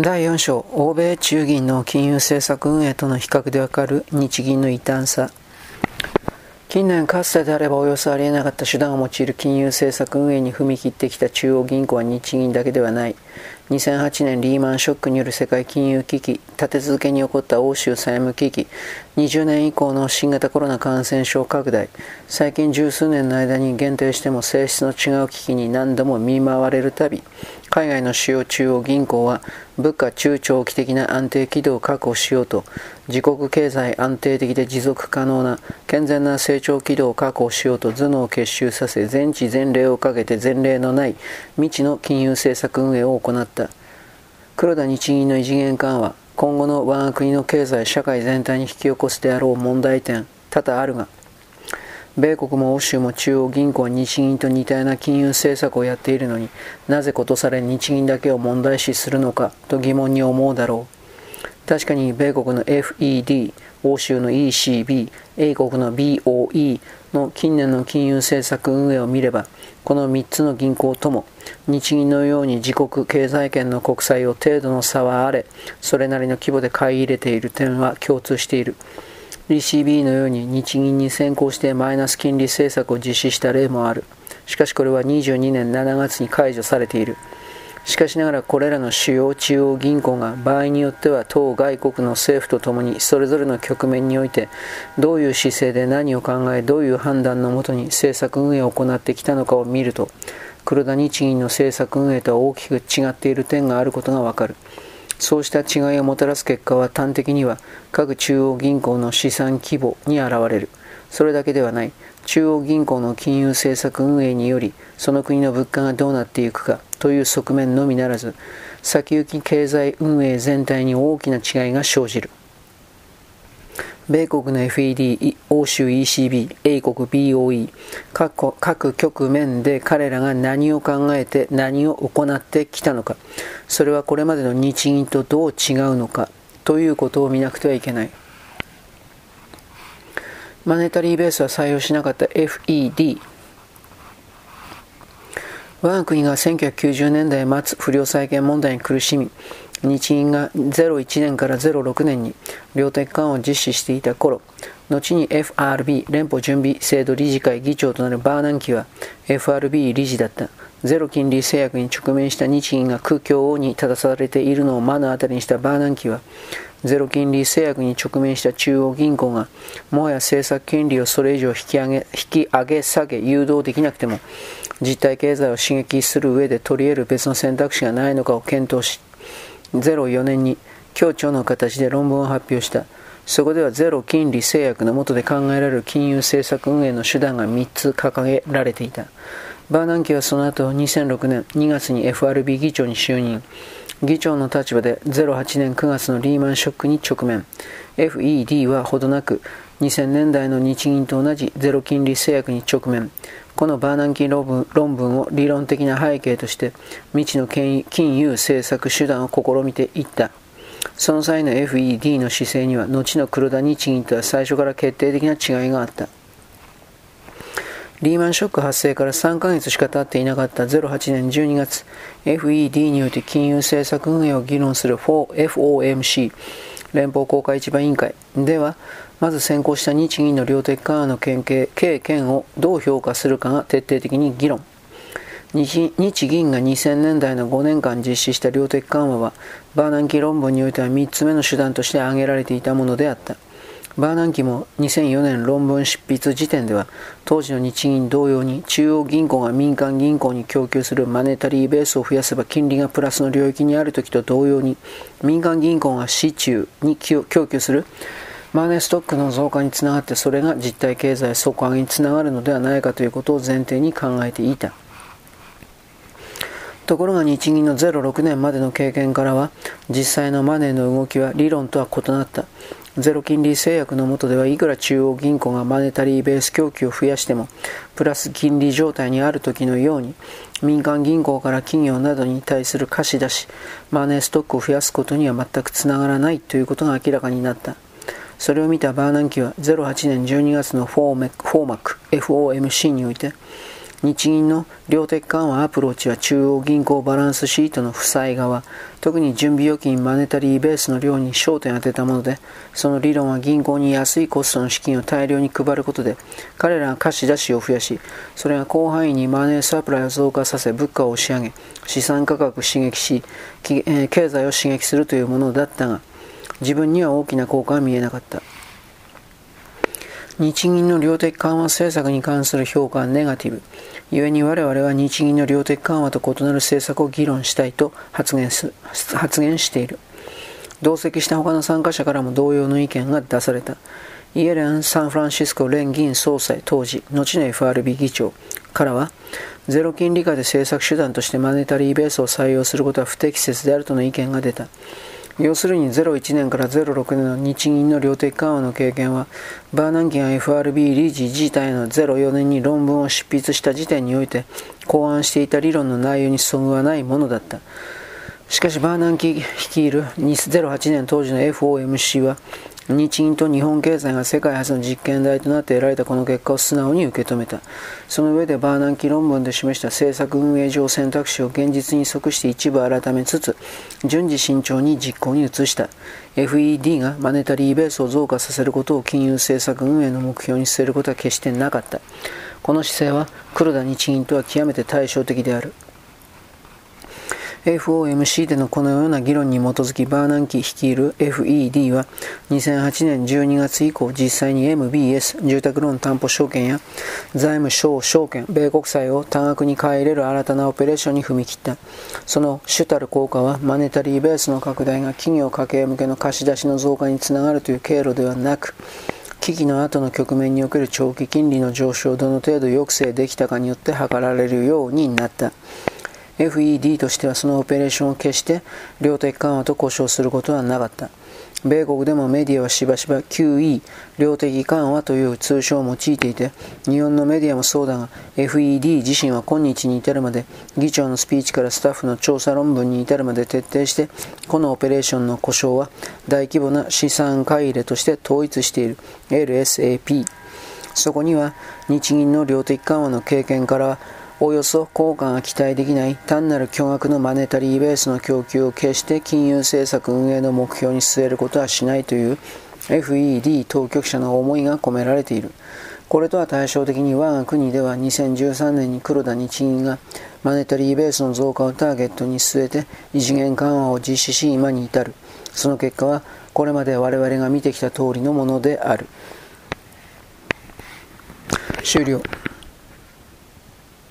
第4章欧米中銀の金融政策運営との比較でわかる日銀の異端さ。近年かつてであればおよそありえなかった手段を用いる金融政策運営に踏み切ってきた中央銀行は日銀だけではない。2008年リーマンショックによる世界金融危機立て続けに起こった欧州債務危機20年以降の新型コロナ感染症拡大。最近十数年の間に限定しても性質の違う危機に何度も見舞われるたび海外の主要中央銀行は物価中長期的な安定軌道を確保しようと自国経済安定的で持続可能な健全な成長軌道を確保しようと頭脳を結集させ全知全霊をかけて前例のない未知の金融政策運営を行った。黒田日銀の異次元緩和今後の我が国の経済社会全体に引き起こすであろう問題点多々あるが米国も欧州も中央銀行は日銀と似たような金融政策をやっているのになぜことされ日銀だけを問題視するのかと疑問に思うだろう。確かに米国の FED 欧州の ECB 英国の BOE の近年の金融政策運営を見ればこの3つの銀行とも日銀のように自国経済圏の国債を程度の差はあれそれなりの規模で買い入れている点は共通している ECB のように日銀に先行してマイナス金利政策を実施した例もある。しかしこれは22年7月に解除されている。しかしながらこれらの主要中央銀行が場合によっては当外国の政府とともにそれぞれの局面においてどういう姿勢で何を考えどういう判断のもとに政策運営を行ってきたのかを見ると黒田日銀の政策運営とは大きく違っている点があることがわかる。そうした違いをもたらす結果は端的には各中央銀行の資産規模に現れる。それだけではない。中央銀行の金融政策運営により、その国の物価がどうなっていくかという側面のみならず、先行き経済運営全体に大きな違いが生じる。米国の FED、欧州 ECB、英国 BOE 各、各局面で彼らが何を考えて何を行ってきたのか、それはこれまでの日銀とどう違うのかということを見なくてはいけない。マネタリーベースは採用しなかった FED。我が国が1990年代末不良債権問題に苦しみ、日銀が01年から06年に量的緩和を実施していた頃、後に FRB 連邦準備制度理事会議長となるバーナンキは FRB 理事だった。ゼロ金利制約に直面した日銀が空境に立たされているのを目の当たりにしたバーナンキは、ゼロ金利制約に直面した中央銀行が、もはや政策金利をそれ以上引き上げ、引き上げ下げ、誘導できなくても、実体経済を刺激する上で取り得る別の選択肢がないのかを検討し、04年に協調の形で論文を発表した。そこではゼロ金利制約の下で考えられる金融政策運営の手段が3つ掲げられていた。バーナンキはその後2006年2月に FRB 議長に就任。議長の立場で08年9月のリーマンショックに直面。FED はほどなく2000年代の日銀と同じゼロ金利制約に直面。このバーナンキ論文論文を理論的な背景として未知の金融政策手段を試みていった。その際の FED の姿勢には後の黒田日銀とは最初から決定的な違いがあった。リーマンショック発生から3ヶ月しか経っていなかった08年12月、FED において金融政策運営を議論する FOMC、連邦公開市場委員会では、まず先行した日銀の量的緩和の経験をどう評価するかが徹底的に議論。日銀が2000年代の5年間実施した量的緩和は、バーナンキ論文においては3つ目の手段として挙げられていたものであった。バーナンキも2004年論文執筆時点では当時の日銀同様に中央銀行が民間銀行に供給するマネタリーベースを増やせば金利がプラスの領域にある時と同様に民間銀行が市中に供給するマネーストックの増加につながってそれが実体経済底上げにつながるのではないかということを前提に考えていた。ところが日銀の06年までの経験からは実際のマネーの動きは理論とは異なった。ゼロ金利制約の下ではいくら中央銀行がマネタリーベース供給を増やしてもプラス金利状態にある時のように民間銀行から企業などに対する貸し出しマネーストックを増やすことには全くつながらないということが明らかになった。それを見たバーナンキは08年12月のフォーマック FOMC において日銀の量的緩和アプローチは中央銀行バランスシートの負債側、特に準備預金マネタリーベースの量に焦点を当てたもので、その理論は銀行に安いコストの資金を大量に配ることで、彼らが貸し出しを増やし、それが広範囲にマネーサプライを増加させ、物価を押し上げ、資産価格を刺激し、経済を刺激するというものだったが、自分には大きな効果は見えなかった。日銀の量的緩和政策に関する評価はネガティブ。故に我々は日銀の量的緩和と異なる政策を議論したいと発言す発言している。同席した他の参加者からも同様の意見が出された。イエレン・サンフランシスコ連銀総裁当時、後の FRB 議長からは、ゼロ金利下で政策手段としてマネタリーベースを採用することは不適切であるとの意見が出た。要するに01年から06年の日銀の量的緩和の経験は、バーナンキン FRB 理事自体の04年に論文を執筆した時点において、考案していた理論の内容にそぐわないものだった。しかし、バーナンキ率いる2008年当時の FOMC は、日銀と日本経済が世界初の実験台となって得られたこの結果を素直に受け止めた。その上でバーナンキ論文で示した政策運営上選択肢を現実に即して一部改めつつ、順次慎重に実行に移した。FED がマネタリーベースを増加させることを金融政策運営の目標に据えることは決してなかった。この姿勢は黒田日銀とは極めて対照的である。FOMC でのこのような議論に基づきバーナンキ率いる FED は2008年12月以降実際に MBS 住宅ローン担保証券や財務省証券米国債を多額に買い入れる新たなオペレーションに踏み切ったその主たる効果はマネタリーベースの拡大が企業家計向けの貸し出しの増加につながるという経路ではなく危機の後の局面における長期金利の上昇をどの程度抑制できたかによって図られるようになった。FED としてはそのオペレーションを決して量的緩和と呼称することはなかった。米国でもメディアはしばしば QE 量的緩和という通称を用いていて日本のメディアもそうだが FED 自身は今日に至るまで議長のスピーチからスタッフの調査論文に至るまで徹底してこのオペレーションの故障は大規模な資産買い入れとして統一している LSAP そこには日銀の量的緩和の経験からおよそ効果が期待できない単なる巨額のマネタリーベースの供給を決して金融政策運営の目標に据えることはしないという FED 当局者の思いが込められている。これとは対照的に我が国では2013年に黒田日銀がマネタリーベースの増加をターゲットに据えて異次元緩和を実施し今に至る。その結果はこれまで我々が見てきた通りのものである。終了。